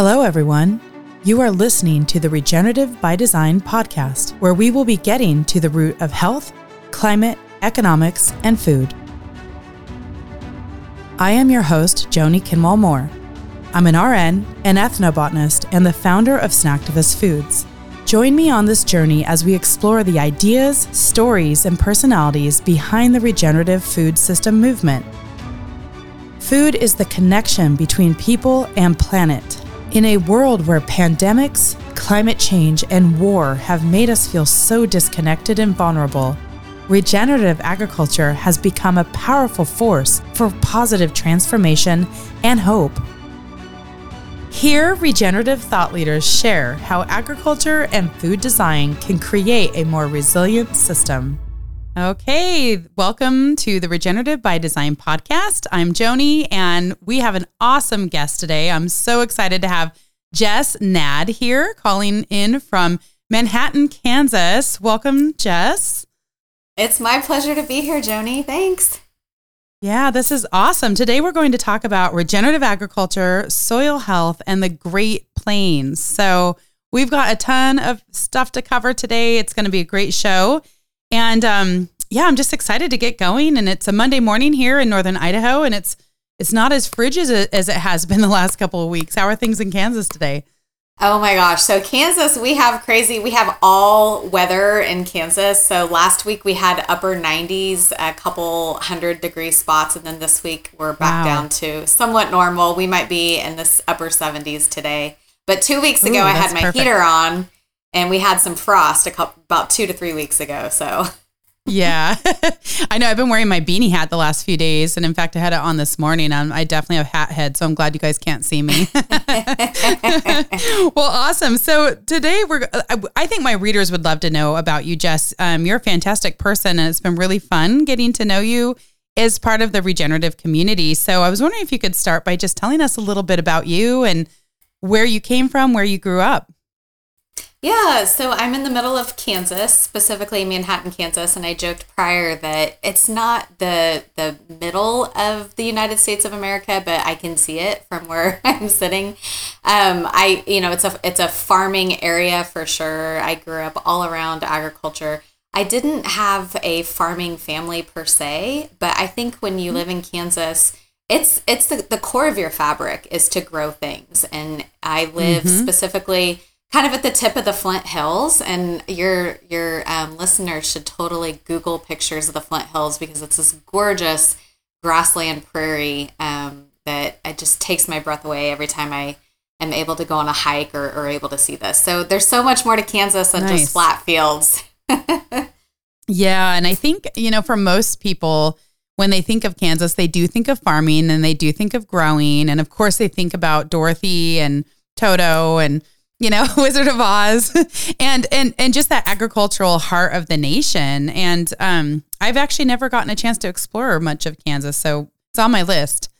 Hello, everyone. You are listening to the Regenerative by Design podcast, where we will be getting to the root of health, climate, economics, and food. I am your host, Joni Kindwall Moore. I'm an RN, an ethnobotanist, and the founder of Snacktivist Foods. Join me on this journey as we explore the ideas, stories, and personalities behind the regenerative food system movement. Food is the connection between people and planet. In a world where pandemics, climate change, and war have made us feel so disconnected and vulnerable, regenerative agriculture has become a powerful force for positive transformation and hope. Here, regenerative thought leaders share how agriculture and food design can create a more resilient system. Okay, welcome to the Regenerative by Design podcast. I'm Joni, and we have an awesome guest today. I'm so excited to have Jess Gnad here, calling in from Manhattan, Kansas. Welcome, Jess. It's my pleasure to be here, Joni. Thanks. Yeah, this is awesome. Today we're going to talk about regenerative agriculture, soil health, and the Great Plains. So we've got a ton of stuff to cover today. It's going to be a great show. And um, yeah, I'm just excited to get going. And it's a Monday morning here in northern Idaho, and it's it's not as frigid as it, as it has been the last couple of weeks. How are things in Kansas today? Oh my gosh. So, Kansas, we have crazy, we have all weather in Kansas. So, last week we had upper 90s, a couple hundred degree spots. And then this week we're back wow. down to somewhat normal. We might be in this upper 70s today. But two weeks ago, Ooh, I had my perfect. heater on and we had some frost a couple, about two to three weeks ago. So, yeah. I know I've been wearing my beanie hat the last few days. And in fact, I had it on this morning. Um, I definitely have hat head. So I'm glad you guys can't see me. well, awesome. So today we're, I think my readers would love to know about you, Jess. Um, you're a fantastic person and it's been really fun getting to know you as part of the regenerative community. So I was wondering if you could start by just telling us a little bit about you and where you came from, where you grew up. Yeah, so I'm in the middle of Kansas, specifically Manhattan, Kansas, and I joked prior that it's not the the middle of the United States of America, but I can see it from where I'm sitting. Um, I you know it's a it's a farming area for sure. I grew up all around agriculture. I didn't have a farming family per se, but I think when you live in Kansas, it's it's the, the core of your fabric is to grow things, and I live mm-hmm. specifically kind of at the tip of the Flint Hills, and your your um, listeners should totally Google pictures of the Flint Hills because it's this gorgeous grassland prairie um, that it just takes my breath away every time I am able to go on a hike or, or able to see this. So there's so much more to Kansas than nice. just flat fields. yeah, and I think you know for most people. When they think of Kansas, they do think of farming and they do think of growing. And of course, they think about Dorothy and Toto and you know, Wizard of Oz, and and and just that agricultural heart of the nation. And um, I've actually never gotten a chance to explore much of Kansas, so it's on my list.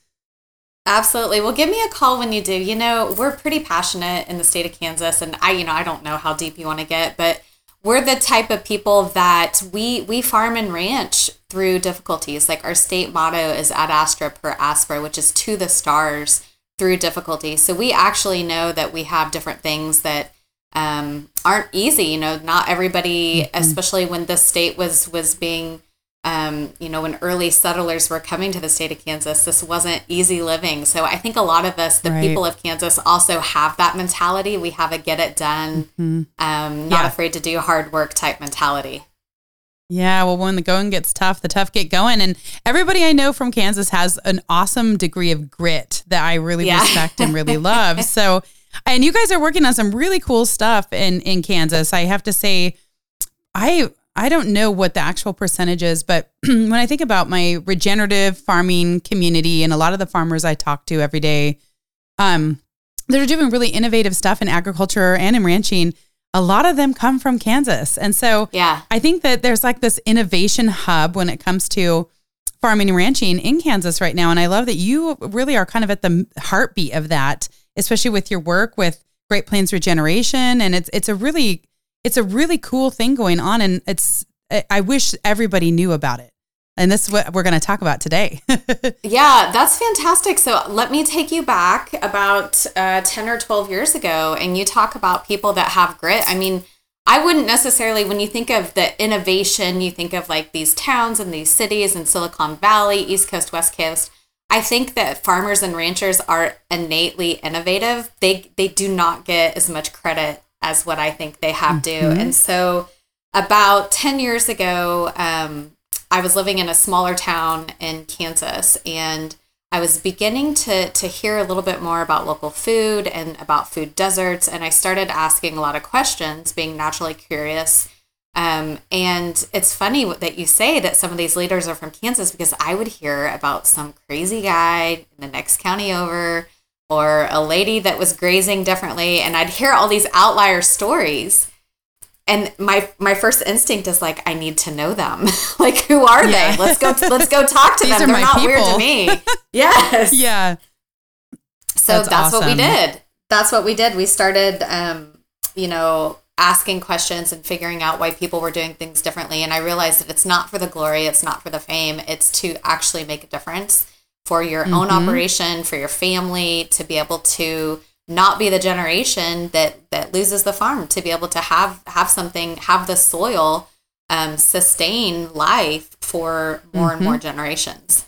Absolutely. Well, give me a call when you do. You know, we're pretty passionate in the state of Kansas, and I, you know, I don't know how deep you want to get, but we're the type of people that we we farm and ranch through difficulties. Like our state motto is ad astra per aspera, which is to the stars through difficulty. So we actually know that we have different things that um, aren't easy. You know, not everybody, mm-hmm. especially when the state was was being, um, you know, when early settlers were coming to the state of Kansas, this wasn't easy living. So I think a lot of us, the right. people of Kansas, also have that mentality. We have a get it done, mm-hmm. um, not yeah. afraid to do hard work type mentality. Yeah, well, when the going gets tough, the tough get going. And everybody I know from Kansas has an awesome degree of grit that I really yeah. respect and really love. So, and you guys are working on some really cool stuff in in Kansas. I have to say, I I don't know what the actual percentage is, but when I think about my regenerative farming community and a lot of the farmers I talk to every day, um, they're doing really innovative stuff in agriculture and in ranching a lot of them come from Kansas. And so yeah. I think that there's like this innovation hub when it comes to farming and ranching in Kansas right now. And I love that you really are kind of at the heartbeat of that, especially with your work with Great Plains Regeneration. And it's it's a really it's a really cool thing going on. And it's I wish everybody knew about it. And this is what we're going to talk about today. yeah, that's fantastic. So let me take you back about uh, 10 or 12 years ago, and you talk about people that have grit. I mean, I wouldn't necessarily, when you think of the innovation, you think of like these towns and these cities in Silicon Valley, East Coast, West Coast. I think that farmers and ranchers are innately innovative. They they do not get as much credit as what I think they have mm-hmm. to. And so, about ten years ago, um, I was living in a smaller town in Kansas, and I was beginning to to hear a little bit more about local food and about food deserts, and I started asking a lot of questions, being naturally curious. Um, and it's funny that you say that some of these leaders are from Kansas because I would hear about some crazy guy in the next county over or a lady that was grazing differently. And I'd hear all these outlier stories. And my my first instinct is like, I need to know them. like, who are yeah. they? Let's go. Let's go talk to them. They're not people. weird to me. yes. Yeah. So that's, that's awesome. what we did. That's what we did. We started, um, you know, asking questions and figuring out why people were doing things differently. And I realized that it's not for the glory, it's not for the fame, it's to actually make a difference for your mm-hmm. own operation, for your family, to be able to not be the generation that that loses the farm, to be able to have have something, have the soil um, sustain life for more mm-hmm. and more generations.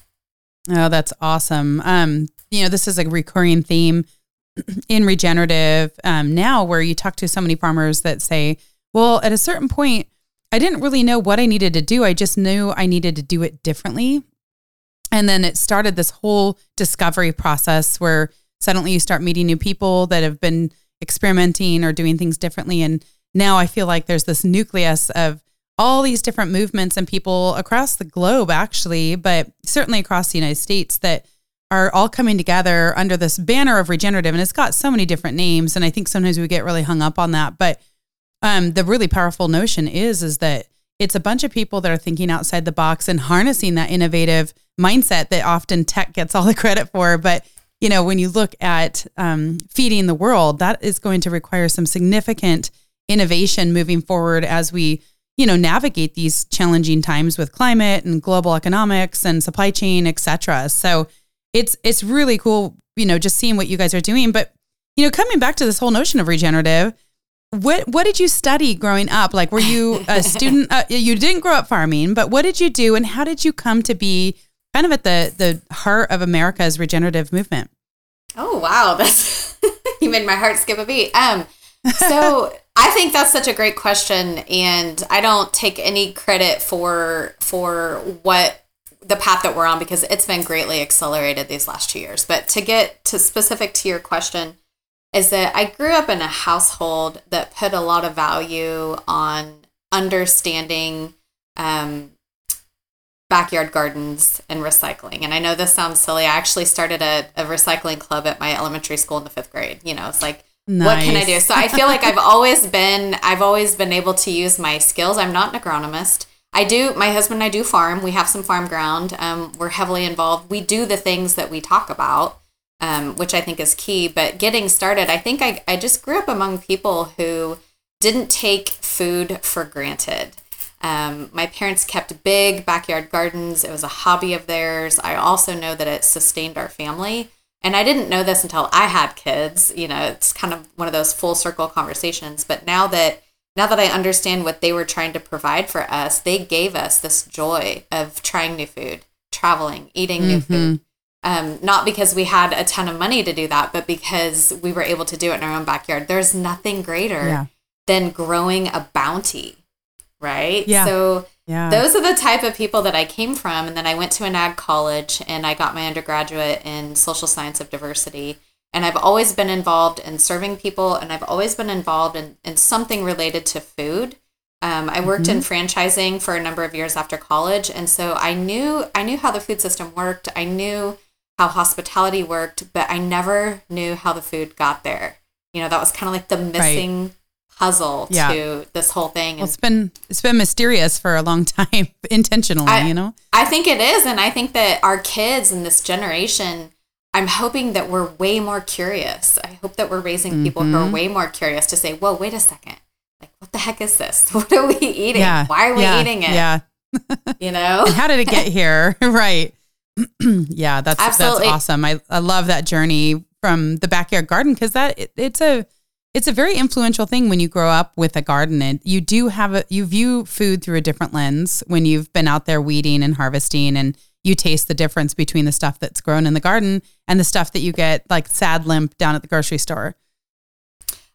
Oh, that's awesome. Um, you know, this is a recurring theme in regenerative um, now where you talk to so many farmers that say, well, at a certain point, I didn't really know what I needed to do. I just knew I needed to do it differently. And then it started this whole discovery process where suddenly you start meeting new people that have been experimenting or doing things differently. And now I feel like there's this nucleus of all these different movements and people across the globe, actually, but certainly across the United States that are all coming together under this banner of regenerative. And it's got so many different names. And i think sometimes we get really hung up on that. But um, the really powerful notion is is that it's a bunch of people that are thinking outside the box and harnessing that innovative mindset that often tech gets all the credit for. But you know when you look at um, feeding the world that is going to require some significant innovation moving forward as we you know navigate these challenging times with climate and global economics and supply chain et cetera so it's it's really cool, you know, just seeing what you guys are doing. But you know, coming back to this whole notion of regenerative, what what did you study growing up? Like, were you a student? Uh, you didn't grow up farming, but what did you do, and how did you come to be kind of at the the heart of America's regenerative movement? Oh wow, that's you made my heart skip a beat. Um, so I think that's such a great question, and I don't take any credit for for what the path that we're on because it's been greatly accelerated these last two years. But to get to specific to your question, is that I grew up in a household that put a lot of value on understanding um, backyard gardens and recycling. And I know this sounds silly. I actually started a, a recycling club at my elementary school in the fifth grade. You know, it's like, nice. what can I do? So I feel like I've always been, I've always been able to use my skills. I'm not an agronomist. I do. My husband and I do farm. We have some farm ground. Um, we're heavily involved. We do the things that we talk about, um, which I think is key. But getting started, I think I, I just grew up among people who didn't take food for granted. Um, my parents kept big backyard gardens. It was a hobby of theirs. I also know that it sustained our family. And I didn't know this until I had kids. You know, it's kind of one of those full circle conversations. But now that now that I understand what they were trying to provide for us, they gave us this joy of trying new food, traveling, eating new mm-hmm. food. Um, not because we had a ton of money to do that, but because we were able to do it in our own backyard. There's nothing greater yeah. than growing a bounty, right? Yeah. So yeah. those are the type of people that I came from. And then I went to an ag college and I got my undergraduate in social science of diversity. And I've always been involved in serving people and I've always been involved in, in something related to food. Um, I worked mm-hmm. in franchising for a number of years after college. And so I knew I knew how the food system worked. I knew how hospitality worked, but I never knew how the food got there. You know, that was kind of like the missing right. Puzzle yeah. to this whole thing. Well, it's been it's been mysterious for a long time, intentionally, I, you know? I think it is. And I think that our kids in this generation I'm hoping that we're way more curious. I hope that we're raising people mm-hmm. who are mm-hmm. way more curious to say, whoa, wait a second. Like, what the heck is this? What are we eating? Yeah. Why are we yeah. eating it? Yeah. you know? how did it get here? right. yeah, that's Absolutely. that's awesome. I, I love that journey from the backyard garden because that it, it's a it's a very influential thing when you grow up with a garden and you do have a you view food through a different lens when you've been out there weeding and harvesting and you taste the difference between the stuff that's grown in the garden and the stuff that you get like sad limp down at the grocery store.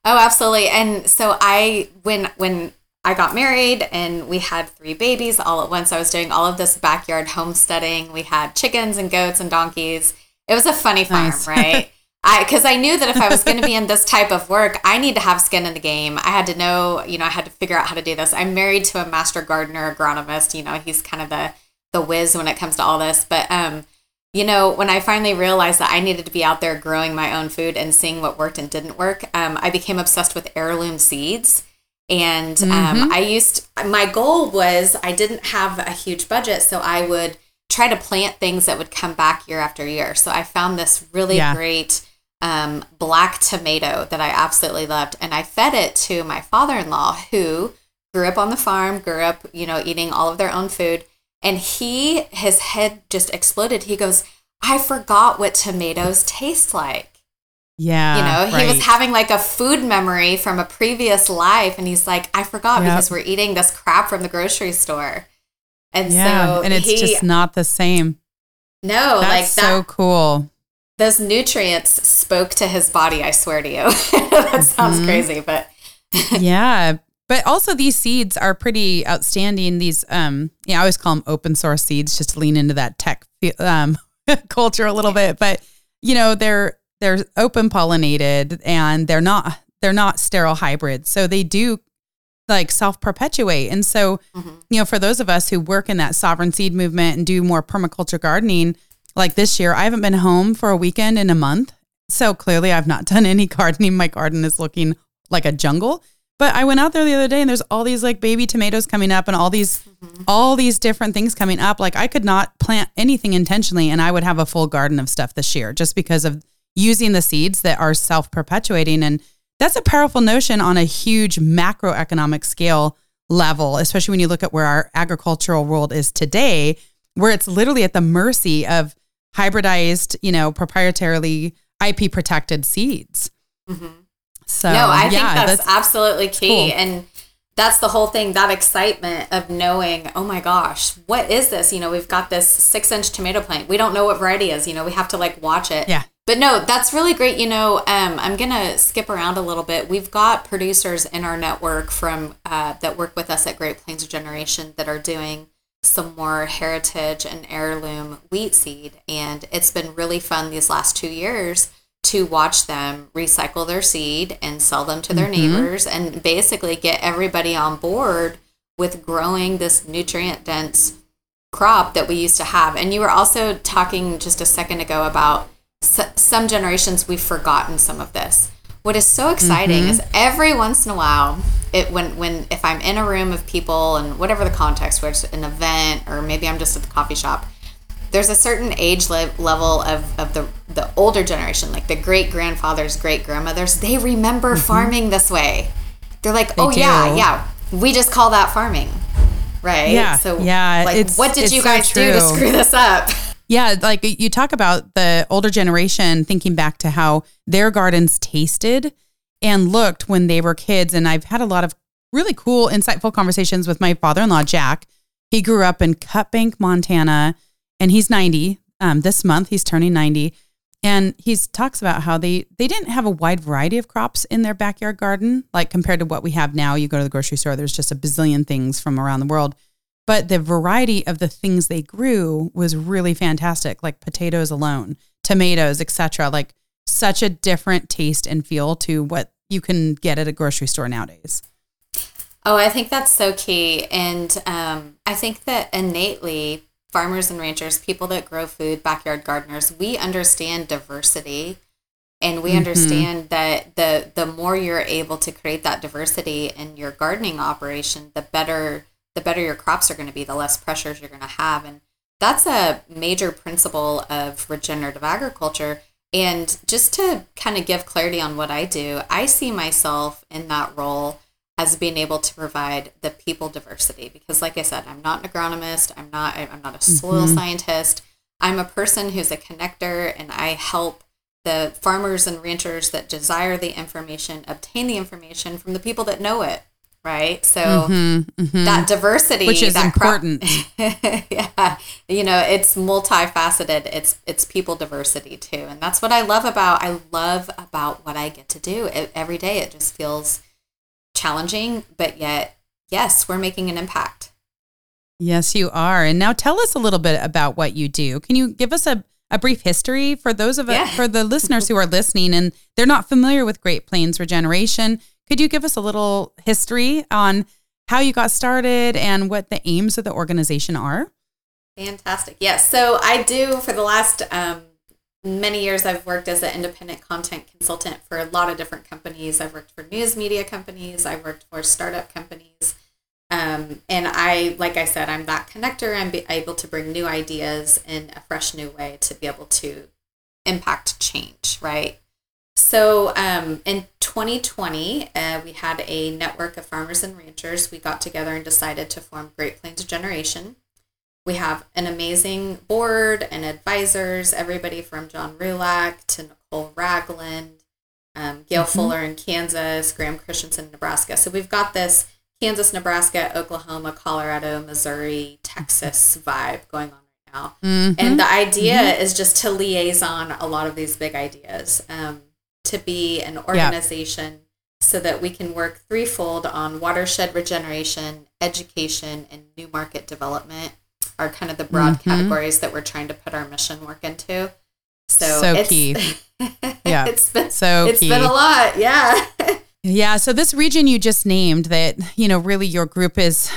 Oh, absolutely. And so I when when I got married and we had three babies all at once. I was doing all of this backyard homesteading. We had chickens and goats and donkeys. It was a funny farm, Nice. right? I because I knew that if I was going to be in this type of work, I need to have skin in the game. I had to know, you know, I had to figure out how to do this. I'm married to a master gardener agronomist. You know, he's kind of the the whiz when it comes to all this. But um, you know, when I finally realized that I needed to be out there growing my own food and seeing what worked and didn't work, um, I became obsessed with heirloom seeds. And um, I used my goal was I didn't have a huge budget, so I would try to plant things that would come back year after year. So I found this really Yeah. great um, black tomato that I absolutely loved, and I fed it to my father-in-law who grew up on the farm, grew up, you know, eating all of their own food, and he his head just exploded. He goes, "I forgot what tomatoes taste like." Yeah. you know, he right. was having like a food memory from a previous life, and he's like, "I forgot Yep. because we're eating this crap from the grocery store." And yeah, so and it's he, just not the same. no, That's like so cool. Those nutrients spoke to his body. I swear to you. that sounds Mhm. crazy, but yeah but also these seeds are pretty outstanding these um yeah i always call them open source seeds just to lean into that tech um culture a little bit but you know they're they're open pollinated and they're not they're not sterile hybrids so they do like self perpetuate and so Mhm. you know for those of us who work in that sovereign seed movement and do more permaculture gardening like this year i haven't been home for a weekend in a month. So clearly i've not done any gardening. My garden is looking like a jungle. But i went out there the other day and there's all these like baby tomatoes coming up and all these mm-hmm. all these different things coming up. Like i could not plant anything intentionally and i would have a full garden of stuff this year just because of using the seeds that are self-perpetuating. And that's a powerful notion on a huge macroeconomic scale level especially when you look at where our agricultural world is today where it's literally at the mercy of hybridized you know proprietarily ip protected seeds so no, I think yeah, that's, absolutely key. cool. And that's the whole thing that excitement of knowing, oh my gosh, what is this? You know, we've got this six inch tomato plant. We don't know what variety is. You know, we have to like watch it. Yeah. But no, that's really great. You know, um, I'm going to skip around a little bit. We've got producers in our network from uh, that work with us at Great Plains Regeneration that are doing some more heritage and heirloom wheat seed. And it's been really fun these last two years to watch them recycle their seed and sell them to their mm-hmm. neighbors and basically get everybody on board with growing this nutrient dense crop that we used to have. And you were also talking just a second ago about s- some generations we've forgotten some of this. What is so exciting is mm-hmm. every once in a while, it when when if I'm in a room of people and whatever the context, whether it's an event or maybe I'm just at the coffee shop, there's a certain age le- level of, of the the older generation, like the great grandfathers, great grandmothers, they remember mm-hmm. farming this way. They're like, oh yeah, do. yeah, we just call that farming, right? Yeah, So yeah, like, it's- what did you so guys do to screw this up? Yeah, like you talk about the older generation thinking back to how their gardens tasted and looked when they were kids. And I've had a lot of really cool, insightful conversations with my father in law, Jack. He grew up in Cut Bank, Montana, and he's 90. Um, this month, he's turning 90. And he talks about how they, they didn't have a wide variety of crops in their backyard garden, like compared to what we have now. You go to the grocery store, there's just a bazillion things from around the world but the variety of the things they grew was really fantastic like potatoes alone tomatoes etc like such a different taste and feel to what you can get at a grocery store nowadays Oh, I think that's so key. And um, I think that innately, farmers and ranchers, people that grow food, backyard gardeners, we understand diversity. And we Mhm. understand that the the more you're able to create that diversity in your gardening operation, the better the better your crops are going to be, the less pressures you're going to have. And that's a major principle of regenerative agriculture. And just to kind of give clarity on what I do, I see myself in that role as being able to provide the people diversity because like i said i'm not an agronomist i'm not i'm not a soil mm-hmm. scientist i'm a person who's a connector and i help the farmers and ranchers that desire the information obtain the information from the people that know it right? So mm-hmm, mm-hmm. that diversity which is that important. Yeah you know it's multifaceted. It's it's people diversity too. And that's what i love about i love about what i get to do. It, every day it just feels challenging but yet yes we're making an impact. Yes you are. And now tell us a little bit about what you do. Can you give us a a brief history for those of yeah. for the listeners who are listening and they're not familiar with Great Plains Regeneration. Could you give us a little history on how you got started and what the aims of the organization are? Fantastic. Yes. So I do for the last um, many years, I've worked as an independent content consultant for a lot of different companies. I've worked for news media companies, I've worked for startup companies. Um, and I, like I said, I'm that connector. I'm able to bring new ideas in a fresh new way to be able to impact change, right? So um, in 2020, uh, we had a network of farmers and ranchers. We got together and decided to form Great Plains Regeneration. We have an amazing board and advisors, everybody from John Rulak to Nicole Ragland, um, Gail mm-hmm. Fuller in Kansas, Graham Christensen in Nebraska. So we've got this Kansas, Nebraska, Oklahoma, Colorado, Missouri, Texas vibe going on right now. Mm-hmm. And the idea mm-hmm. is just to liaison a lot of these big ideas, um, to be an organization yeah. so that we can work threefold on watershed regeneration, education, and new market development are kind of the broad mm-hmm. categories that we're trying to put our mission work into. So, so key. yeah. it's been so it's key. been a lot. Yeah. Yeah. So this region you just named that, you know, really your group is,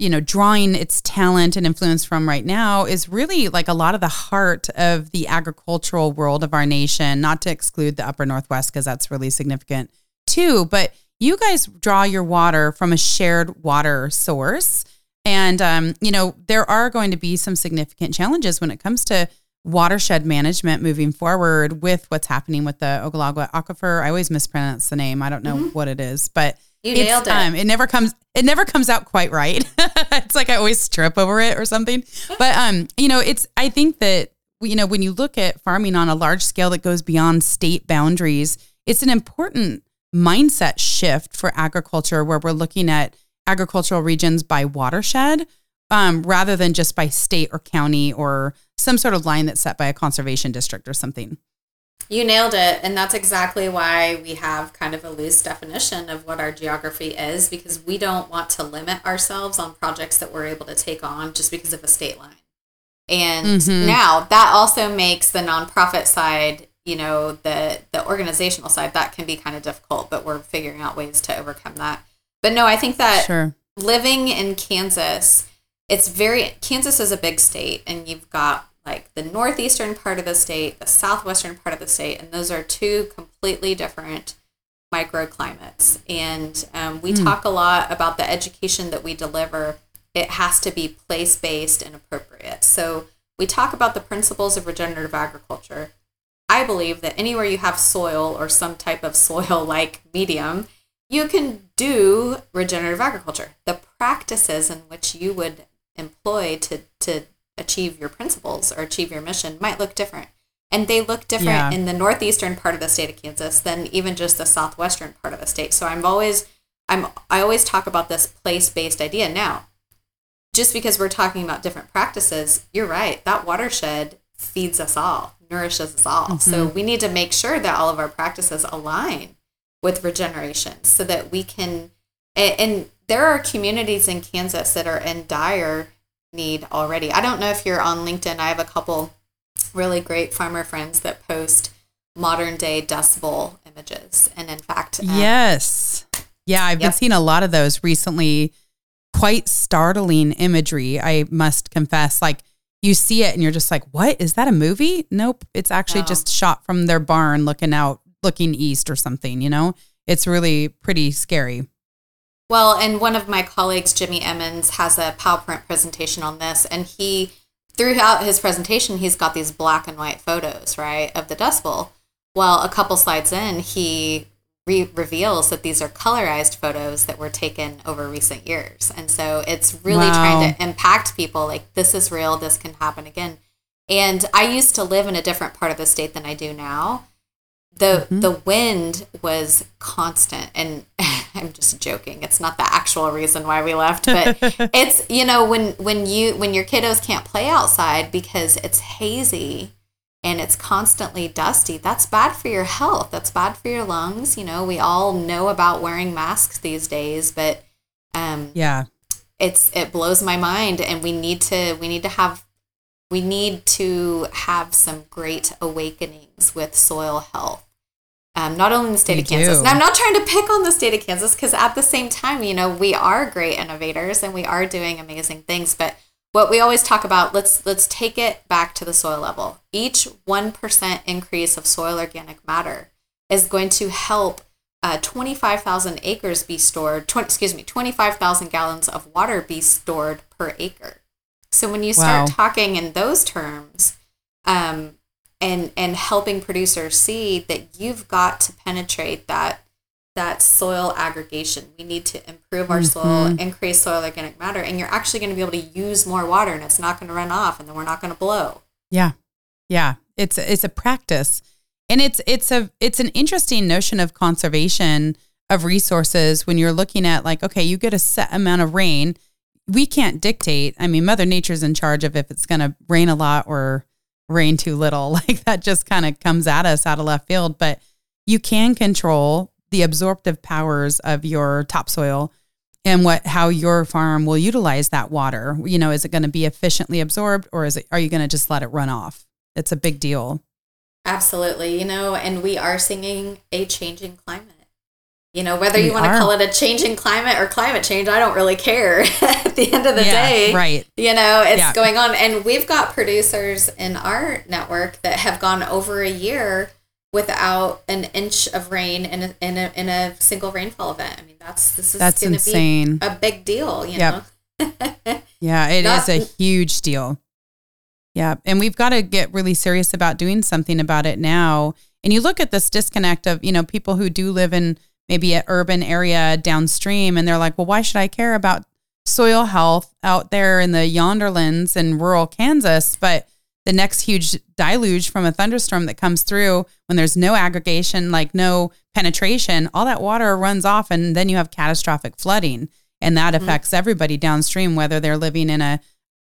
you know, drawing its talent and influence from right now is really like a lot of the heart of the agricultural world of our nation, not to exclude the upper Northwest, because that's really significant too. But you guys draw your water from a shared water source. And, um, you know, there are going to be some significant challenges when it comes to watershed management moving forward with what's happening with the Ogallala Aquifer. I always mispronounce the name. I don't know mm-hmm. what it is, but you nailed it. Um, it never comes. It never comes out quite right. it's like I always trip over it or something. But um, you know, it's. I think that you know when you look at farming on a large scale that goes beyond state boundaries, it's an important mindset shift for agriculture where we're looking at agricultural regions by watershed um, rather than just by state or county or some sort of line that's set by a conservation district or something. You nailed it. And that's exactly why we have kind of a loose definition of what our geography is because we don't want to limit ourselves on projects that we're able to take on just because of a state line. And mm-hmm. now that also makes the nonprofit side, you know, the the organizational side that can be kind of difficult, but we're figuring out ways to overcome that. But no, I think that sure. living in Kansas it's very Kansas is a big state, and you've got like the northeastern part of the state, the southwestern part of the state, and those are two completely different microclimates. And um, we mm. talk a lot about the education that we deliver. It has to be place based and appropriate. So we talk about the principles of regenerative agriculture. I believe that anywhere you have soil or some type of soil like medium, you can do regenerative agriculture. The practices in which you would employ to to achieve your principles or achieve your mission might look different and they look different yeah. in the northeastern part of the state of Kansas than even just the southwestern part of the state. So I'm always I'm I always talk about this place-based idea now. Just because we're talking about different practices, you're right. That watershed feeds us all, nourishes us all. Mm-hmm. So we need to make sure that all of our practices align with regeneration so that we can and, and there are communities in Kansas that are in dire need already. I don't know if you're on LinkedIn. I have a couple really great farmer friends that post modern day Dust Bowl images. And in fact, um, yes. Yeah, I've yep. been seeing a lot of those recently. Quite startling imagery, I must confess. Like you see it and you're just like, what? Is that a movie? Nope. It's actually no. just shot from their barn looking out, looking east or something, you know? It's really pretty scary. Well, and one of my colleagues, Jimmy Emmons, has a PowerPoint presentation on this, and he, throughout his presentation, he's got these black and white photos, right, of the Dust Bowl. Well, a couple slides in, he re- reveals that these are colorized photos that were taken over recent years. And so it's really wow. trying to impact people like this is real, this can happen again. And I used to live in a different part of the state than I do now. The mm-hmm. the wind was constant and I'm just joking. It's not the actual reason why we left, but it's you know when when you when your kiddos can't play outside because it's hazy and it's constantly dusty, that's bad for your health. That's bad for your lungs. You know, we all know about wearing masks these days, but um, yeah, it's it blows my mind, and we need to we need to have we need to have some great awakenings with soil health. Um, not only in the state we of Kansas. Do. And I'm not trying to pick on the state of Kansas because at the same time, you know, we are great innovators and we are doing amazing things, but what we always talk about let's let's take it back to the soil level each 1% increase of soil organic matter is going to help uh, 25,000 acres be stored 20, excuse me 25,000 gallons of water be stored per acre so when you start wow. talking in those terms um, and and helping producers see that you've got to penetrate that that soil aggregation. We need to improve our mm-hmm. soil, increase soil organic matter, and you're actually going to be able to use more water and it's not going to run off and then we're not going to blow. Yeah. Yeah. It's it's a practice. And it's it's a it's an interesting notion of conservation of resources when you're looking at like okay, you get a set amount of rain. We can't dictate. I mean, mother nature's in charge of if it's going to rain a lot or rain too little. Like that just kind of comes at us out of left field, but you can control the absorptive powers of your topsoil and what how your farm will utilize that water. You know, is it going to be efficiently absorbed or is it are you going to just let it run off? It's a big deal. Absolutely. You know, and we are seeing a changing climate. You know, whether we you want are. to call it a changing climate or climate change, I don't really care. At the end of the yeah, day, right? You know, it's yeah. going on, and we've got producers in our network that have gone over a year without an inch of rain in a, in a, in a single rainfall event. I mean, that's this is that's insane. a big deal. You yep. know. yeah, it Not, is a huge deal. Yeah, and we've got to get really serious about doing something about it now. And you look at this disconnect of you know people who do live in maybe an urban area downstream, and they're like, well, why should I care about soil health out there in the Yonderlands in rural Kansas? But the next huge deluge from a thunderstorm that comes through when there's no aggregation, like no penetration, all that water runs off and then you have catastrophic flooding. And that mm-hmm. affects everybody downstream, whether they're living in a,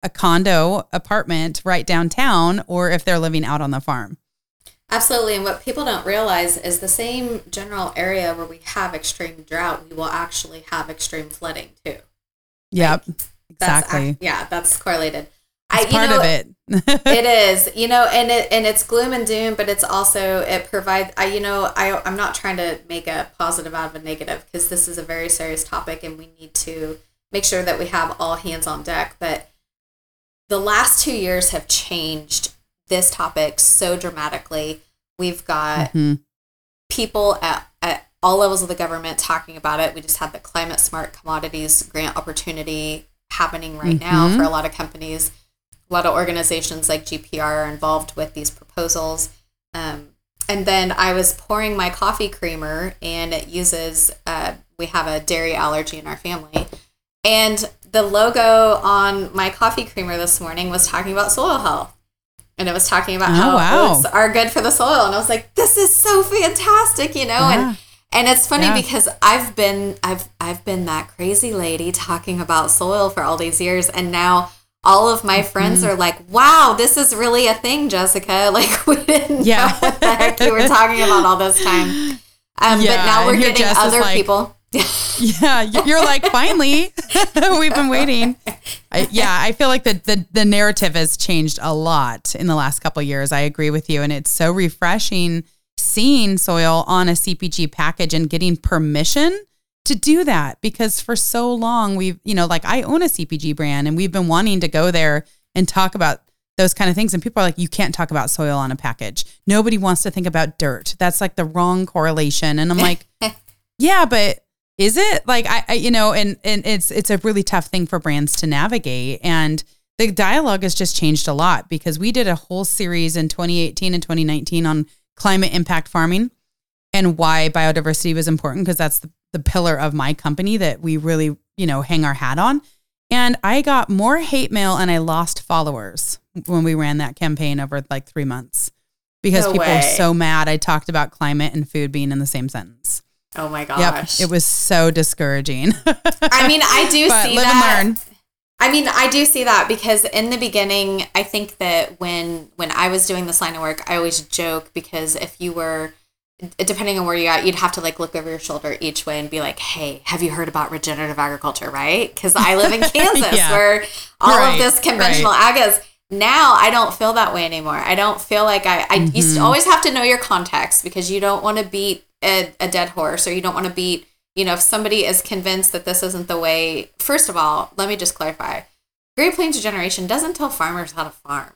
a condo apartment right downtown or if they're living out on the farm. Absolutely. And what people don't realize is the same general area where we have extreme drought, we will actually have extreme flooding too. Yep. Like, exactly. That's, yeah, that's correlated. It's I, part know, of it. it is, you know, and it and it's gloom and doom, but it's also it provides. I, you know, I I'm not trying to make a positive out of a negative because this is a very serious topic, and we need to make sure that we have all hands on deck. But the last two years have changed this topic so dramatically. We've got mm-hmm. people at, at all levels of the government talking about it. We just had the climate smart commodities grant opportunity happening right mm-hmm. now for a lot of companies a lot of organizations like GPR are involved with these proposals. Um, and then I was pouring my coffee creamer, and it uses, uh, we have a dairy allergy in our family. And the logo on my coffee creamer this morning was talking about soil health. And it was talking about oh, how wow. oats are good for the soil. And I was like, this is so fantastic, you know? Yeah. And and it's funny yeah. because I've been I've I've been that crazy lady talking about soil for all these years and now all of my friends mm-hmm. are like, wow, this is really a thing, Jessica. Like, we didn't yeah. know what the heck you were talking about all this time. Um, yeah, but now we're getting other like, people. yeah, you're like, finally, we've been waiting. I, yeah, I feel like the, the the narrative has changed a lot in the last couple years. I agree with you, and it's so refreshing seeing soil on a CPG package and getting permission to do that because for so long we've, you know, like I own a CPG brand and we've been wanting to go there and talk about those kind of things. And people are like, you can't talk about soil on a package. Nobody wants to think about dirt. That's like the wrong correlation. And I'm like, yeah, but is it like I, I, you know, and and it's it's a really tough thing for brands to navigate. And the dialogue has just changed a lot because we did a whole series in 2018 and 2019 on climate impact farming and why biodiversity was important because that's the, the pillar of my company that we really, you know, hang our hat on. And I got more hate mail and I lost followers when we ran that campaign over like three months because No people way. were so mad I talked about climate and food being in the same sentence. Oh my Yep. gosh. It was so discouraging. I mean, I do but see live that. and learn. I mean, I do see that because in the beginning, I think that when when I was doing this line of work, I always joke because if you were depending on where you're at, you'd have to like look over your shoulder each way and be like, "Hey, have you heard about regenerative agriculture?" Right? Because I live in Kansas, Yeah. where all Right, of this conventional ag is. Now I don't feel that way anymore. I don't feel like I. I Mm-hmm. s- always have to know your context because you don't want to beat a, a dead horse, or you don't want to beat. You know, if somebody is convinced that this isn't the way. First of all, let me just clarify. Great Plains Regeneration doesn't tell farmers how to farm.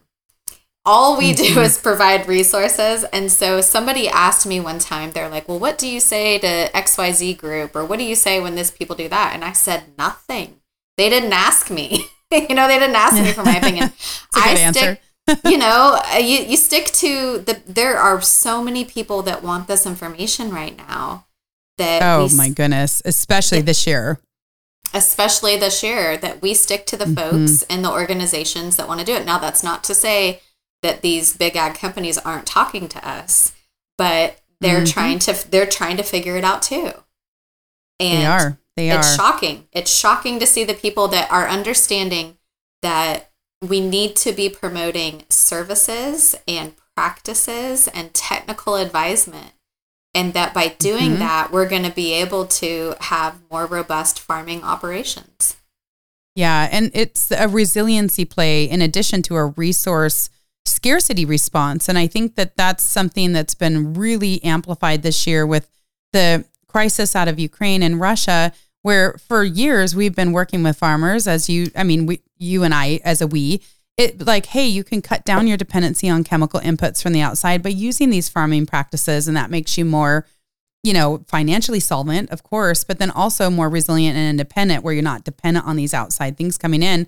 All we do mm-hmm. is provide resources. And so somebody asked me one time, they're like, well, what do you say to XYZ group? Or what do you say when this people do that? And I said, nothing. They didn't ask me. you know, they didn't ask me for my opinion. a good answer. you know, uh, you, you stick to the, there are so many people that want this information right now that Oh my goodness, especially this year. especially this year, that we stick to the Mm-hmm. folks and the organizations that want to do it. Now, that's not to say that these big ag companies aren't talking to us, but they're Mhm. trying to they're trying to figure it out too. And They are. They it's are. shocking. It's shocking to see the people that are understanding that we need to be promoting services and practices and technical advisement. And that by doing Mhm. that, we're going to be able to have more robust farming operations. Yeah, and it's a resiliency play in addition to a resource scarcity response. And I think that that's something that's been really amplified this year with the crisis out of Ukraine and Russia, where for years we've been working with farmers as you, I mean, we, you and I as a we, it like, hey, you can cut down your dependency on chemical inputs from the outside by using these farming practices, and that makes you more you know, financially solvent, of course, but then also more resilient and independent where you're not dependent on these outside things coming in.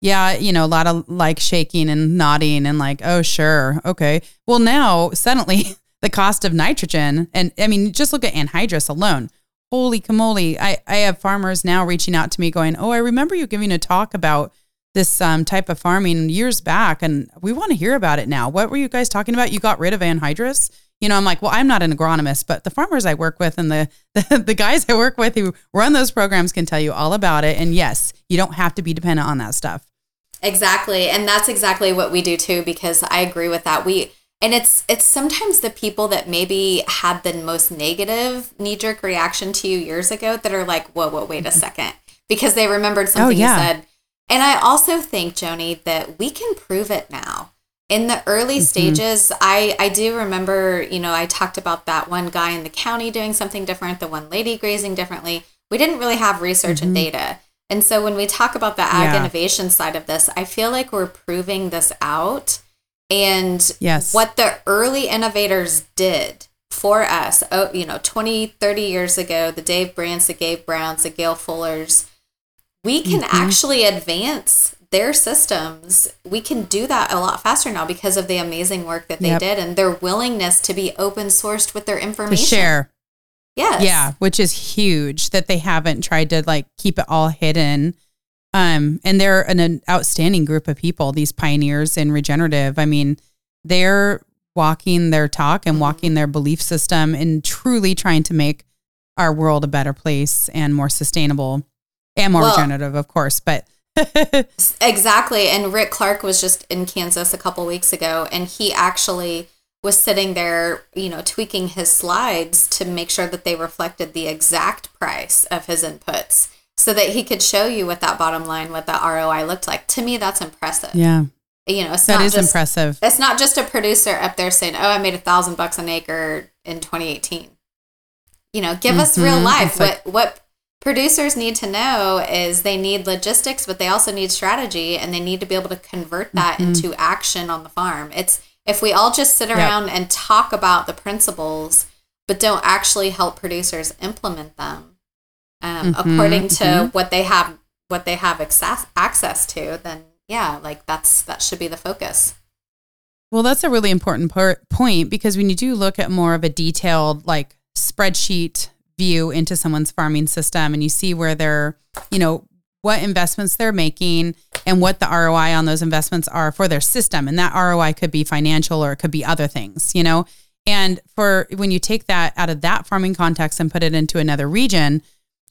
Yeah, you know, a lot of like shaking and nodding and like, oh, sure. Okay. Well, now suddenly the cost of nitrogen, and I mean, just look at anhydrous alone. Holy camole. I, I have farmers now reaching out to me going, oh, I remember you giving a talk about this um, type of farming years back, and we want to hear about it now. What were you guys talking about? You got rid of anhydrous? You know, I'm like, well, I'm not an agronomist, but the farmers I work with and the, the the guys I work with who run those programs can tell you all about it. And yes, you don't have to be dependent on that stuff. Exactly. And that's exactly what we do too because I agree with that. We and it's it's sometimes the people that maybe had the most negative knee jerk reaction to you years ago that are like, whoa, whoa, wait a mm-hmm. second. Because they remembered oh, something yeah. you said. And I also think, Joni, that we can prove it now. In the early mm-hmm. stages, I, I do remember, you know, I talked about that one guy in the county doing something different, the one lady grazing differently. We didn't really have research and mm-hmm. data. And so when we talk about the ag Yeah. innovation side of this, I feel like we're proving this out. And Yes. what the early innovators did for us, oh, you know, 20, 30 years ago, the Dave Brandts, the Gabe Browns, the Gail Fullers, we can Mm-hmm. actually advance their systems. We can do that a lot faster now because of the amazing work that they Yep. did and their willingness to be open sourced with their To information. share. Yes. Yeah, which is huge that they haven't tried to like keep it all hidden. Um, and they're an, an outstanding group of people, these pioneers in regenerative. I mean, they're walking their talk and walking their belief system and truly trying to make our world a better place and more sustainable and more Well- regenerative, of course. But Exactly. And Rick Clark was just in Kansas a couple weeks ago, and he actually was sitting there, you know, tweaking his slides to make sure that they reflected the exact price of his inputs so that he could show you what that bottom line, what that ROI looked like. To me, that's impressive. yeah, You know, it's that is just, impressive. It's not just a producer up there saying, "Oh, I made a thousand bucks an acre in 2018." You know, give us real Mhm. life. Like- what what producers need to know is they need logistics, but they also need strategy, and they need to be able to convert that Mm-hmm. into action on the farm. It's if we all just sit Yep. around and talk about the principles, but don't actually help producers implement them um, Mhm, according to mhm. what they have what they have access access to, then yeah, like that's that should be the focus. Well, that's a really important part, point because when you do look at more of a detailed like spreadsheet view into someone's farming system and you see where they're, you know, what investments they're making and what the ROI on those investments are for their system. And that ROI could be financial or it could be other things, you know? And for when you take that out of that farming context and put it into another region,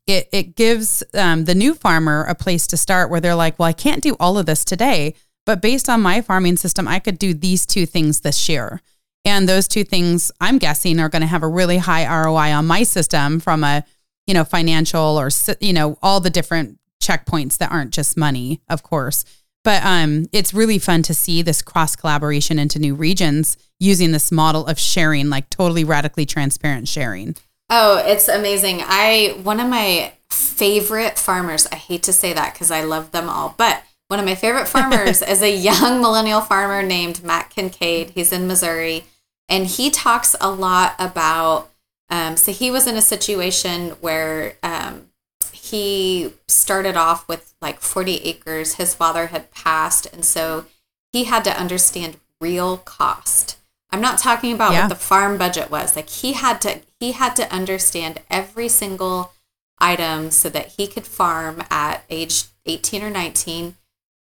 it, it gives um, the new farmer a place to start where they're like, well, I can't do all of this today, but based on my farming system, I could do these two things this year. And those two things, I'm guessing, are going to have a really high ROI on my system from a, you know, financial or you know all the different checkpoints that aren't just money, of course. But um, it's really fun to see this cross collaboration into new regions using this model of sharing, like totally radically transparent sharing. Oh, it's amazing. I one of my favorite farmers. I hate to say that because I love them all, but one of my favorite farmers is a young millennial farmer named Matt Kincaid. He's in Missouri, and he talks a lot about. Um, so he was in a situation where um, he started off with like 40 acres. His father had passed, and so he had to understand real cost. I'm not talking about yeah. what the farm budget was. Like he had to he had to understand every single item so that he could farm at age 18 or 19,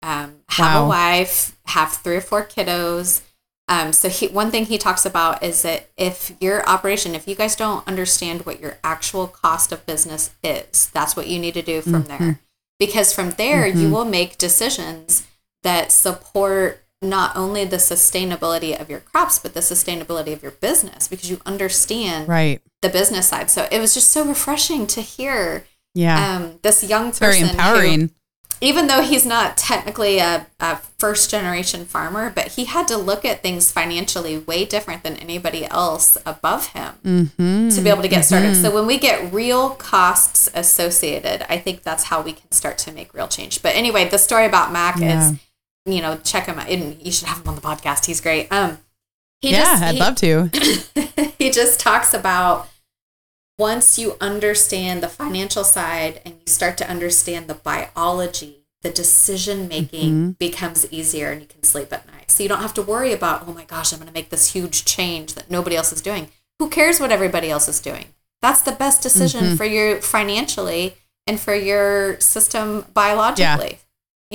um, have wow. a wife, have three or four kiddos, um, so he, one thing he talks about is that if your operation, if you guys don't understand what your actual cost of business is, that's what you need to do from mm-hmm. there. Because from there, mm-hmm. you will make decisions that support not only the sustainability of your crops, but the sustainability of your business because you understand right. the business side. So it was just so refreshing to hear yeah. Um, this young person. Very empowering. Who, even though he's not technically a, a, first generation farmer, but he had to look at things financially way different than anybody else above him mm-hmm. to be able to get started. Mm-hmm. So when we get real costs associated, I think that's how we can start to make real change. But anyway, the story about Mac yeah. is, you know, check him out. And you should have him on the podcast. He's great. Um, he yeah, just, I'd he, love to. he just talks about once you understand the financial side and you start to understand the biology, the decision making mm-hmm. becomes easier and you can sleep at night. So you don't have to worry about, oh my gosh, I'm going to make this huge change that nobody else is doing. Who cares what everybody else is doing? That's the best decision mm-hmm. for you financially and for your system biologically. Yeah.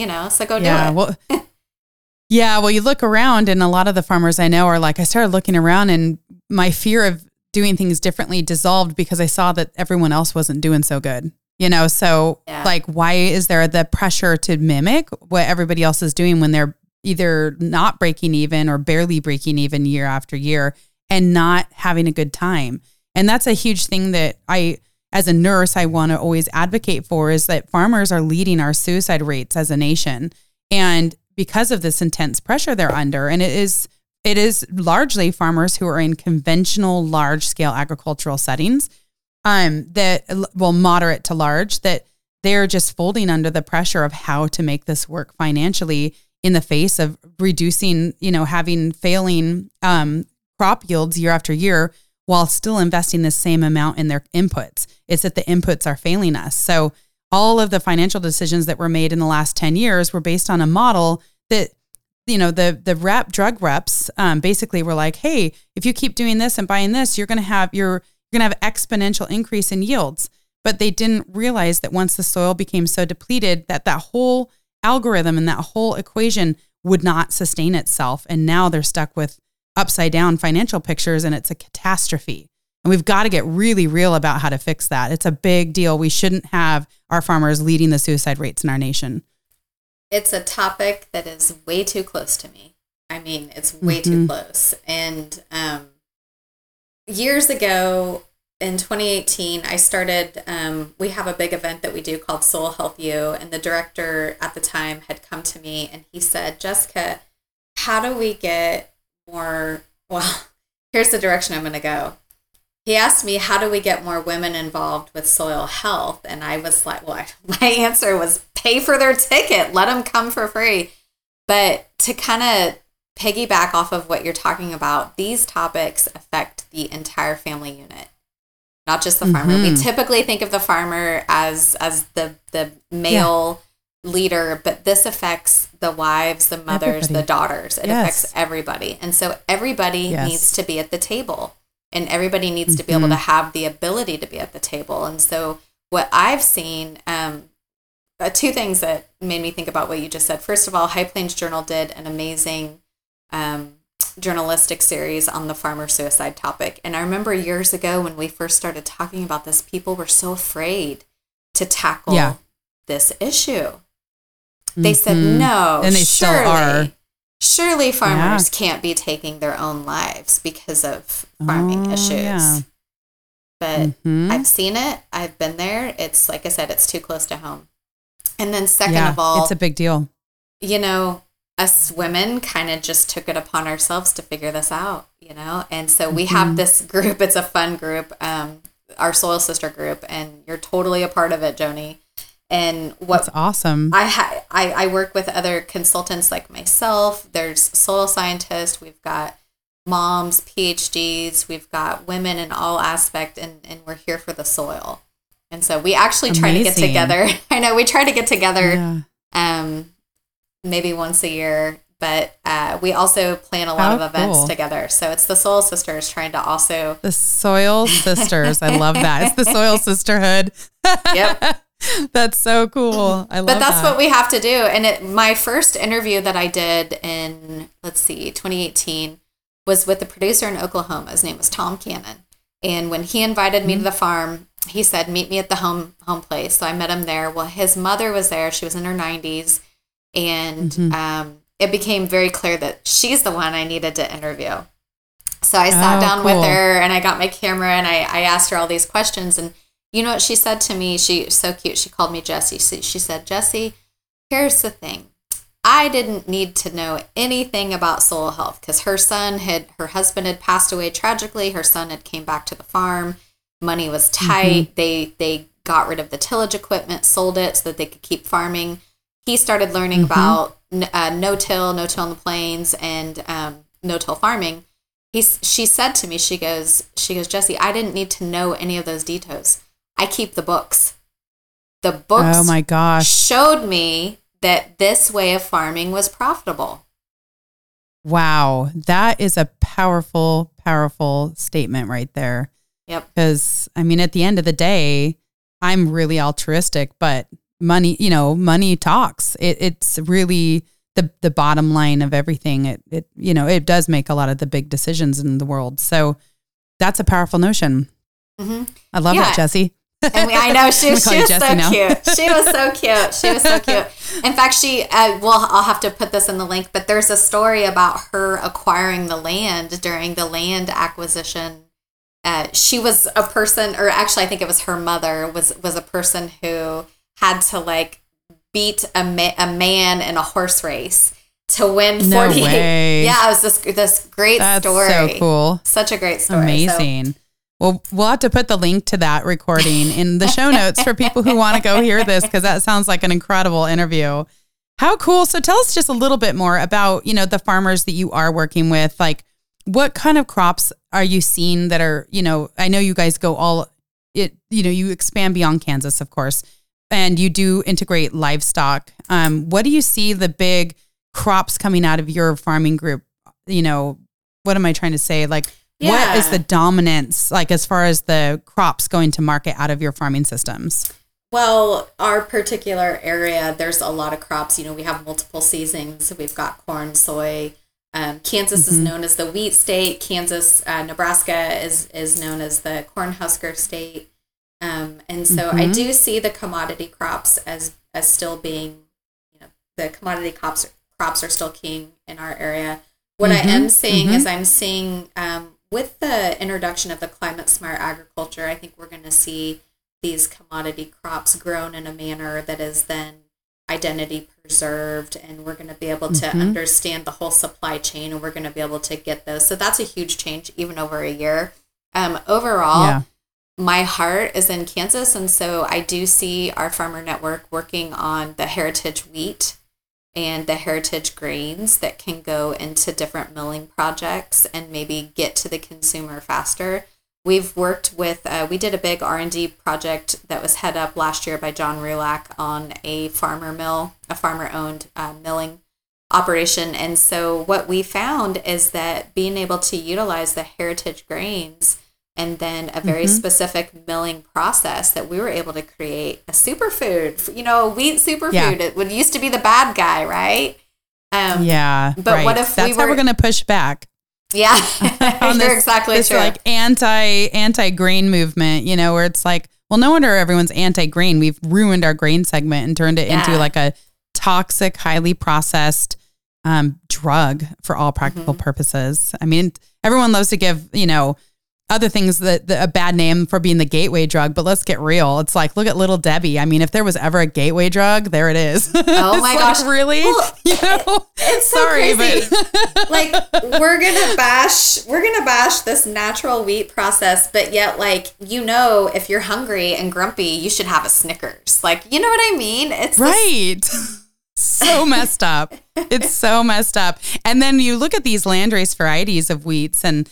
You know, so go yeah, do it. Well, yeah, well, you look around, and a lot of the farmers I know are like, I started looking around, and my fear of doing things differently dissolved because I saw that everyone else wasn't doing so good. You know, so yeah. like, why is there the pressure to mimic what everybody else is doing when they're either not breaking even or barely breaking even year after year and not having a good time? And that's a huge thing that I, as a nurse, I want to always advocate for is that farmers are leading our suicide rates as a nation. And because of this intense pressure they're under, and it is it is largely farmers who are in conventional large scale agricultural settings um, that well moderate to large that they're just folding under the pressure of how to make this work financially in the face of reducing you know having failing um, crop yields year after year while still investing the same amount in their inputs. It's that the inputs are failing us. So all of the financial decisions that were made in the last 10 years were based on a model that you know the the rep drug reps um, basically were like hey if you keep doing this and buying this you're going to have your you're going to have exponential increase in yields. But they didn't realize that once the soil became so depleted that that whole algorithm and that whole equation would not sustain itself. And now they're stuck with upside down financial pictures and it's a catastrophe and we've got to get really real about how to fix that it's a big deal we shouldn't have our farmers leading the suicide rates in our nation it's a topic that is way too close to me. I mean, it's way mm-hmm. too close. And um, years ago in 2018, I started, um, we have a big event that we do called Soil Health U, And the director at the time had come to me and he said, Jessica, how do we get more? Well, here's the direction I'm going to go he asked me how do we get more women involved with soil health and i was like well my answer was pay for their ticket let them come for free but to kind of piggyback off of what you're talking about these topics affect the entire family unit not just the farmer mm-hmm. we typically think of the farmer as as the the male. Leader but this affects the wives the mothers everybody. the daughters it yes. affects everybody and so everybody yes. needs to be at the table and everybody needs to be able to have the ability to be at the table. And so, what I've seen, um, uh, two things that made me think about what you just said. First of all, High Plains Journal did an amazing um, journalistic series on the farmer suicide topic. And I remember years ago when we first started talking about this, people were so afraid to tackle Yeah. this issue. They said, Mhm. no, And they still are. Surely farmers can't be taking their own lives because of farming Oh, issues. yeah. But Mhm. I've seen it. I've been there. It's like I said, it's too close to home. And then second yeah, of all, it's a big deal. you know, us women kind of just took it upon ourselves to figure this out, you know? And so we Mm-hmm. have this group, it's a fun group, um, our Soil Sister group, and you're totally a part of it, Joni. And what That's awesome. I, ha- I I work with other consultants like myself. There's soil scientists. We've got moms, PhDs. We've got women in all aspect, and and we're here for the soil. And so we actually try to get together. I know we try to get together yeah. um, maybe once a year, but uh, we also plan a lot How of events cool. together. So it's the Soil Sisters trying to also. The Soil Sisters. I love that. It's the Soil Sisterhood. Yep. That's so cool. I love but that's that. what we have to do. And it, my first interview that I did in, let's see, 2018 was with the producer in Oklahoma. His name was Tom Cannon. And when he invited Mm-hmm. me to the farm, he said, meet me at the home home place. So I met him there. Well, his mother was there. She was in her 90s. And Mm-hmm. um, it became very clear that she's the one I needed to interview. So I sat Oh, down cool. with her and I got my camera and I, I asked her all these questions. And you know what she said to me? She so cute. She called me Jesse. She, she said, "Jesse, here's the thing. I didn't need to know anything about soil health because her son had her husband had passed away tragically. Her son had came back to the farm. Money was tight. They they got rid of the tillage equipment, sold it so that they could keep farming. He started learning about uh, no till, no till in the plains, and um, no till farming. He's, she said to me, she goes, she goes, Jesse, I didn't need to know any of those details. I keep the books. The books Oh my gosh. showed me that this way of farming was profitable. Wow. That is a powerful, powerful statement right there. Yep. Because, I mean, at the end of the day, I'm really altruistic, but money, you know, money talks. It, it's really the, the bottom line of everything. It, it, you know, it does make a lot of the big decisions in the world. So that's a powerful notion. hmm I love Yeah. that, Jesse. And we, I know she, was- she was so now. cute. She was so cute. She was so cute. In fact, she, uh, well, I'll have to put this in the link, but there's a story about her acquiring the land during the land acquisition. Uh, she was a person, or actually, I think it was her mother was was a person who had to like beat a, ma- a man in a horse race to win No 48. way. Yeah, it was this this great That's story. so cool. Such a great story. So- Amazing. Well, we'll have to put the link to that recording in the show notes for people who want to go hear this because that sounds like an incredible interview. How cool. So tell us just a little bit more about, you know, the farmers that you are working with. Like what kind of crops are you seeing that are, you know, I know you guys go all it, you know, you expand beyond Kansas, of course, and you do integrate livestock. Um, what do you see the big crops coming out of your farming group? You know, what am I trying to say? Like what is the dominance like as far as the crops going to market out of your farming systems? Well, our particular area, there's a lot of crops. You know, we have multiple seasons. We've got corn, soy. Um, Kansas is known as the wheat state. Kansas, uh, Nebraska is is known as the cornhusker state. Um, and so I do see the commodity crops as as still being, you know, the commodity crops crops are still king in our area. What I am seeing is I'm seeing um, with the introduction of the climate smart agriculture, I think we're going to see these commodity crops grown in a manner that is then identity preserved and we're going to be able to understand the whole supply chain and we're going to be able to get those. So that's a huge change even over a year. Um, overall Yeah. my heart is in kansas and so i do see our farmer network working on the heritage wheat and the heritage grains that can go into different milling projects and maybe get to the consumer faster we've worked with uh, we did a big r&d project that was head up last year by john rulak on a farmer mill a farmer owned uh, milling operation. And so what we found is that being able to utilize the heritage grains and then a very mm-hmm. specific milling process that we were able to create a superfood, you know, a wheat superfood. Yeah. It would used to be the bad guy, right? Um, yeah. But right. what if That's we were, how we're going to push back. Yeah, you're this, exactly this true. like anti anti grain movement, you know, where it's like, well, no wonder everyone's anti grain. We've ruined our grain segment and turned it yeah. into like a toxic, highly processed um, drug for all practical mm-hmm. purposes. I mean, everyone loves to give you know other things that, that, a bad name for being the gateway drug, but let's get real. It's like look at little Debbie. I mean, if there was ever a gateway drug, there it is. Oh my gosh, really? Well, you know, it's so sorry, crazy. but like we're gonna bash we're gonna bash this natural wheat process, but yet like you know, if you're hungry and grumpy, you should have a Snickers. Like you know what I mean? It's right. This- so messed up. It's so messed up. And then you look at these landrace varieties of wheats and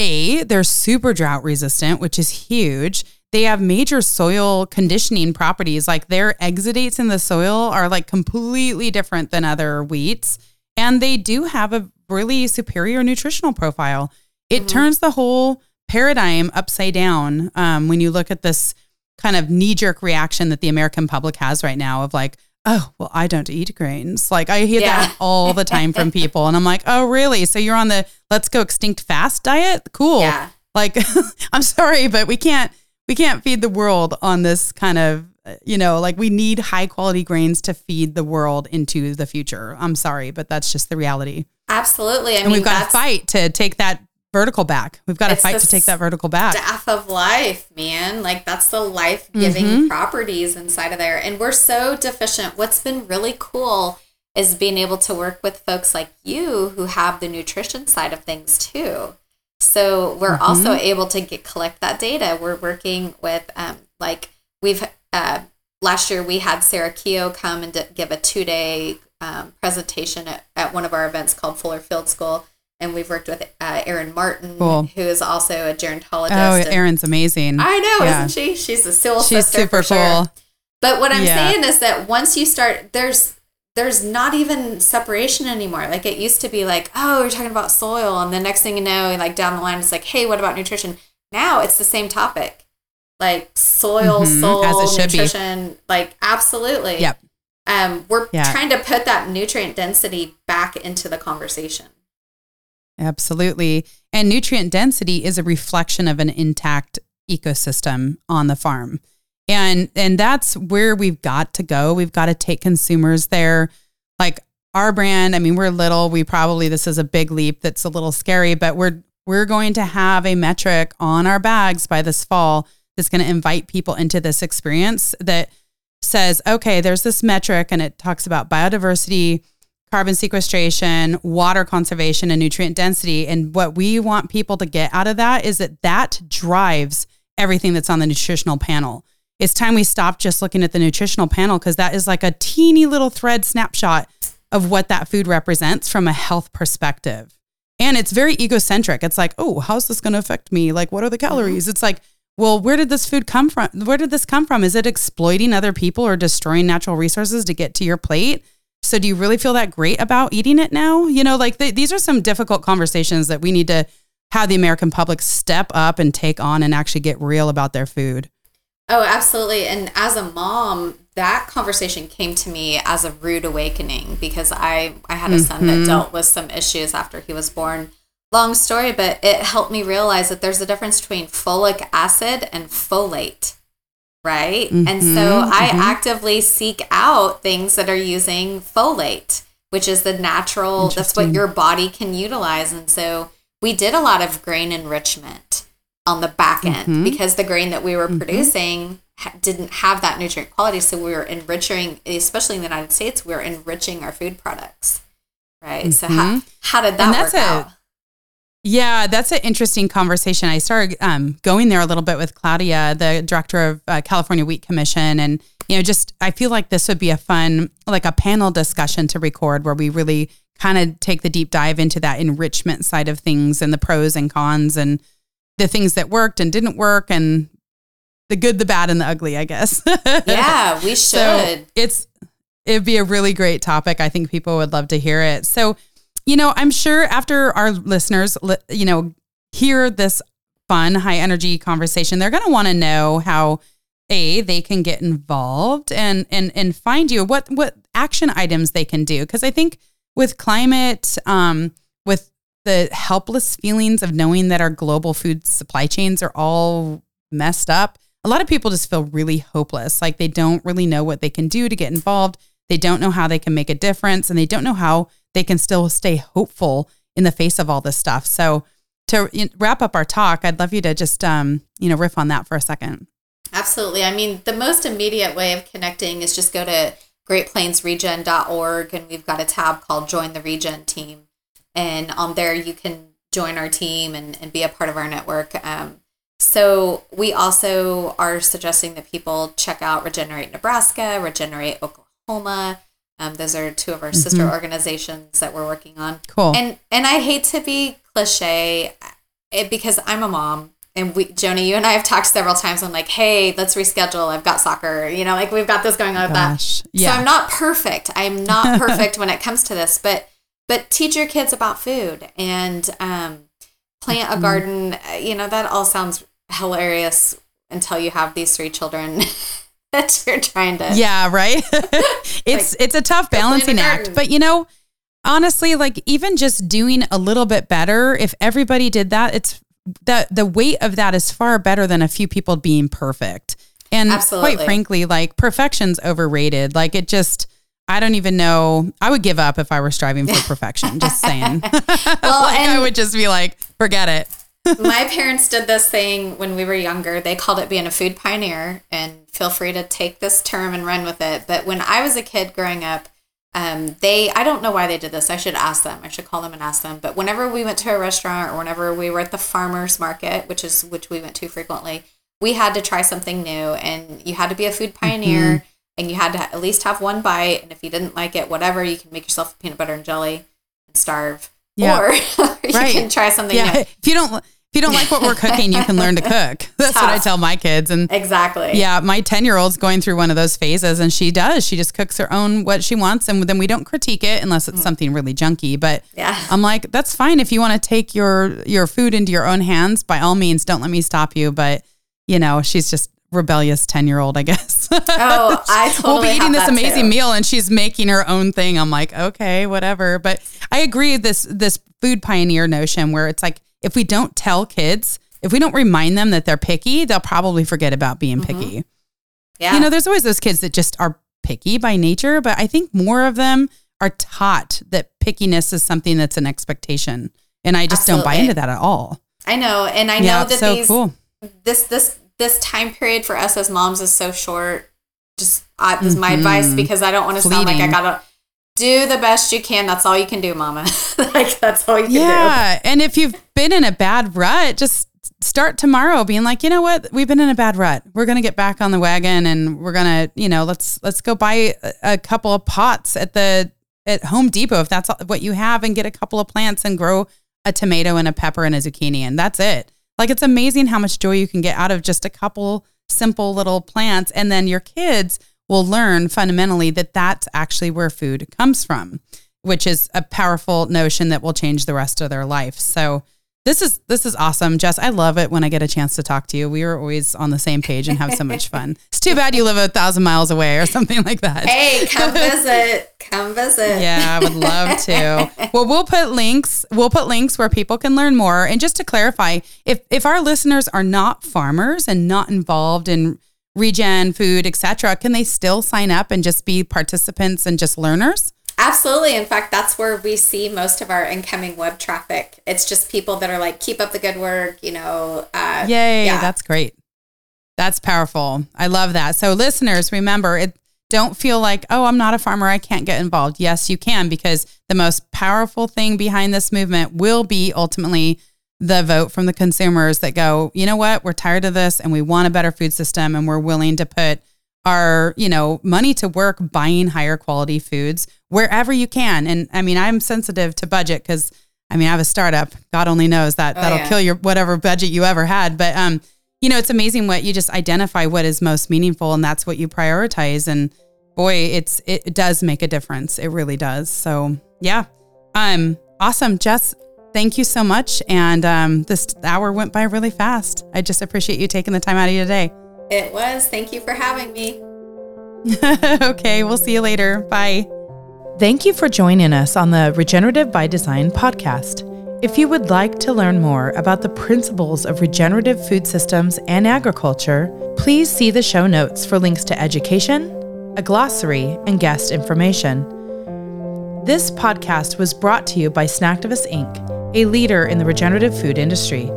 a, they're super drought resistant, which is huge. They have major soil conditioning properties. Like their exudates in the soil are like completely different than other wheats. And they do have a really superior nutritional profile. It mm-hmm. turns the whole paradigm upside down um, when you look at this kind of knee jerk reaction that the American public has right now of like, oh, well, I don't eat grains. Like I hear yeah. that all the time from people. And I'm like, oh, really? So you're on the let's go extinct fast diet? Cool. Yeah. Like, I'm sorry, but we can't, we can't feed the world on this kind of, you know, like we need high quality grains to feed the world into the future. I'm sorry, but that's just the reality. Absolutely. I and mean, we've got to fight to take that vertical back. We've got to fight to take that vertical back. Staff of life, man. Like that's the life giving mm-hmm. properties inside of there. And we're so deficient. What's been really cool is being able to work with folks like you who have the nutrition side of things too. So we're mm-hmm. also able to get collect that data. We're working with um, like we've uh, last year we had Sarah Keogh come and give a two day um, presentation at, at one of our events called Fuller Field School and we've worked with uh, Erin Martin, cool. who is also a gerontologist. Oh, Erin's amazing. I know, yeah. isn't she? She's a soul She's super cool. Sure. But what I'm yeah. saying is that once you start, there's there's not even separation anymore. Like it used to be like, oh, we're talking about soil, and the next thing you know, like down the line, it's like, hey, what about nutrition? Now it's the same topic, like soil, mm-hmm. soul, nutrition. Be. Like absolutely. Yep. Um, we're yeah. trying to put that nutrient density back into the conversation. Absolutely. And nutrient density is a reflection of an intact ecosystem on the farm. And and that's where we've got to go. We've got to take consumers there. Like our brand, I mean, we're little. We probably this is a big leap that's a little scary, but we're we're going to have a metric on our bags by this fall that's going to invite people into this experience that says, okay, there's this metric and it talks about biodiversity, carbon sequestration, water conservation, and nutrient density. And what we want people to get out of that is that that drives everything that's on the nutritional panel. It's time we stop just looking at the nutritional panel because that is like a teeny little thread snapshot of what that food represents from a health perspective. And it's very egocentric. It's like, oh, how's this going to affect me? Like, what are the mm-hmm. calories? It's like, well, where did this food come from? Where did this come from? Is it exploiting other people or destroying natural resources to get to your plate? So do you really feel that great about eating it now? You know, like th- these are some difficult conversations that we need to have the American public step up and take on and actually get real about their food. Oh, absolutely. And as a mom, that conversation came to me as a rude awakening because I I had a mm-hmm. son that mm-hmm. dealt with some issues after he was born. Long story, but it helped me realize that there's a difference between folic acid and folate right? Mm-hmm, and so I mm-hmm. actively seek out things that are using folate, which is the natural, that's what your body can utilize. And so we did a lot of grain enrichment on the back end mm-hmm. because the grain that we were mm-hmm. producing didn't have that nutrient quality. So we were enriching, especially in the United States, we are enriching our food products. Right. So how, mm-hmm. how did that work a, out? Yeah, that's an interesting conversation. I started um, going there a little bit with Claudia, the director of uh, California Wheat Commission, and you know, just I feel like this would be a fun, like a panel discussion to record where we really kind of take the deep dive into that enrichment side of things and the pros and cons and the things that worked and didn't work and the good, the bad, and the ugly. I guess. yeah, we should. So it's it'd be a really great topic. I think people would love to hear it. So, you know, I'm sure after our listeners, you know, hear this fun, high energy conversation, they're going to want to know how a they can get involved and and and find you what what action items they can do because I think with climate, um, with the helpless feelings of knowing that our global food supply chains are all messed up, a lot of people just feel really hopeless. Like they don't really know what they can do to get involved. They don't know how they can make a difference and they don't know how they can still stay hopeful in the face of all this stuff. So, to wrap up our talk, I'd love you to just, um, you know, riff on that for a second. Absolutely. I mean, the most immediate way of connecting is just go to greatplainsregen.org and we've got a tab called Join the Regen Team. And on there, you can join our team and, and be a part of our network. Um, so we also are suggesting that people check out Regenerate Nebraska, Regenerate Oklahoma. Um, those are two of our mm-hmm. sister organizations that we're working on. Cool. And and I hate to be cliche, it, because I'm a mom, and we, Joni, you and I have talked several times. I'm like, hey, let's reschedule. I've got soccer. You know, like we've got this going on with that. Yeah. So I'm not perfect. I'm not perfect when it comes to this, but but teach your kids about food and um, plant mm-hmm. a garden. Uh, you know, that all sounds hilarious until you have these three children that you're trying to yeah right it's like, it's a tough balancing act but you know honestly like even just doing a little bit better if everybody did that it's that the weight of that is far better than a few people being perfect and Absolutely. quite frankly like perfection's overrated like it just I don't even know. I would give up if I were striving for perfection. just saying. well, like I would just be like, forget it my parents did this thing when we were younger. They called it being a food pioneer, and feel free to take this term and run with it. But when I was a kid growing up, um, they I don't know why they did this. I should ask them. I should call them and ask them. But whenever we went to a restaurant or whenever we were at the farmers market, which is which we went to frequently, we had to try something new, and you had to be a food pioneer. Mm-hmm. And you had to at least have one bite, and if you didn't like it, whatever, you can make yourself peanut butter and jelly and starve. Yeah. Or you right. can try something yeah. new. If you don't if you don't like what we're cooking, you can learn to cook. That's Tough. what I tell my kids. And exactly. Yeah, my 10 year old's going through one of those phases and she does. She just cooks her own what she wants. And then we don't critique it unless it's mm. something really junky. But yeah. I'm like, that's fine. If you want to take your, your food into your own hands, by all means, don't let me stop you. But, you know, she's just rebellious 10 year old, I guess. Oh, I totally We'll be eating this amazing too. meal and she's making her own thing. I'm like, okay, whatever. But I agree this, this food pioneer notion where it's like, if we don't tell kids, if we don't remind them that they're picky, they'll probably forget about being mm-hmm. picky. Yeah. You know, there's always those kids that just are picky by nature, but I think more of them are taught that pickiness is something that's an expectation. And I just Absolutely. don't buy into that at all. I know. And I yeah, know that so these, cool. this, this, this time period for us as moms is so short. Just, uh, mm-hmm. my advice mm-hmm. because I don't want to sound like I gotta, do the best you can. That's all you can do, mama. like that's all you can yeah. do. Yeah. And if you've been in a bad rut, just start tomorrow being like, you know what? We've been in a bad rut. We're going to get back on the wagon and we're going to, you know, let's let's go buy a, a couple of pots at the at Home Depot if that's what you have and get a couple of plants and grow a tomato and a pepper and a zucchini and that's it. Like it's amazing how much joy you can get out of just a couple simple little plants and then your kids will learn fundamentally that that's actually where food comes from, which is a powerful notion that will change the rest of their life. So this is this is awesome, Jess. I love it when I get a chance to talk to you. We are always on the same page and have so much fun. It's too bad you live a thousand miles away or something like that. Hey, come visit. Come visit. Yeah, I would love to. well, we'll put links. We'll put links where people can learn more. And just to clarify, if if our listeners are not farmers and not involved in regen food etc can they still sign up and just be participants and just learners? Absolutely. In fact that's where we see most of our incoming web traffic. It's just people that are like keep up the good work you know uh, yay yeah. that's great. That's powerful. I love that. So listeners remember it don't feel like oh i'm not a farmer i can't get involved. Yes you can because the most powerful thing behind this movement will be ultimately the vote from the consumers that go, you know what, we're tired of this and we want a better food system and we're willing to put our, you know, money to work buying higher quality foods wherever you can. And I mean, I'm sensitive to budget because I mean, I have a startup. God only knows that oh, that'll yeah. kill your whatever budget you ever had. But um, you know, it's amazing what you just identify what is most meaningful and that's what you prioritize. And boy, it's it does make a difference. It really does. So yeah, um, awesome, Jess. Thank you so much. And um, this hour went by really fast. I just appreciate you taking the time out of your day. It was. Thank you for having me. okay, we'll see you later. Bye. Thank you for joining us on the Regenerative by Design podcast. If you would like to learn more about the principles of regenerative food systems and agriculture, please see the show notes for links to education, a glossary, and guest information. This podcast was brought to you by Snacktivist Inc., a leader in the regenerative food industry.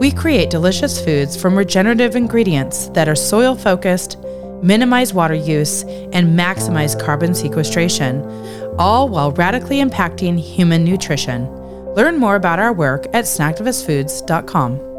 We create delicious foods from regenerative ingredients that are soil focused, minimize water use, and maximize carbon sequestration, all while radically impacting human nutrition. Learn more about our work at snacktivistfoods.com.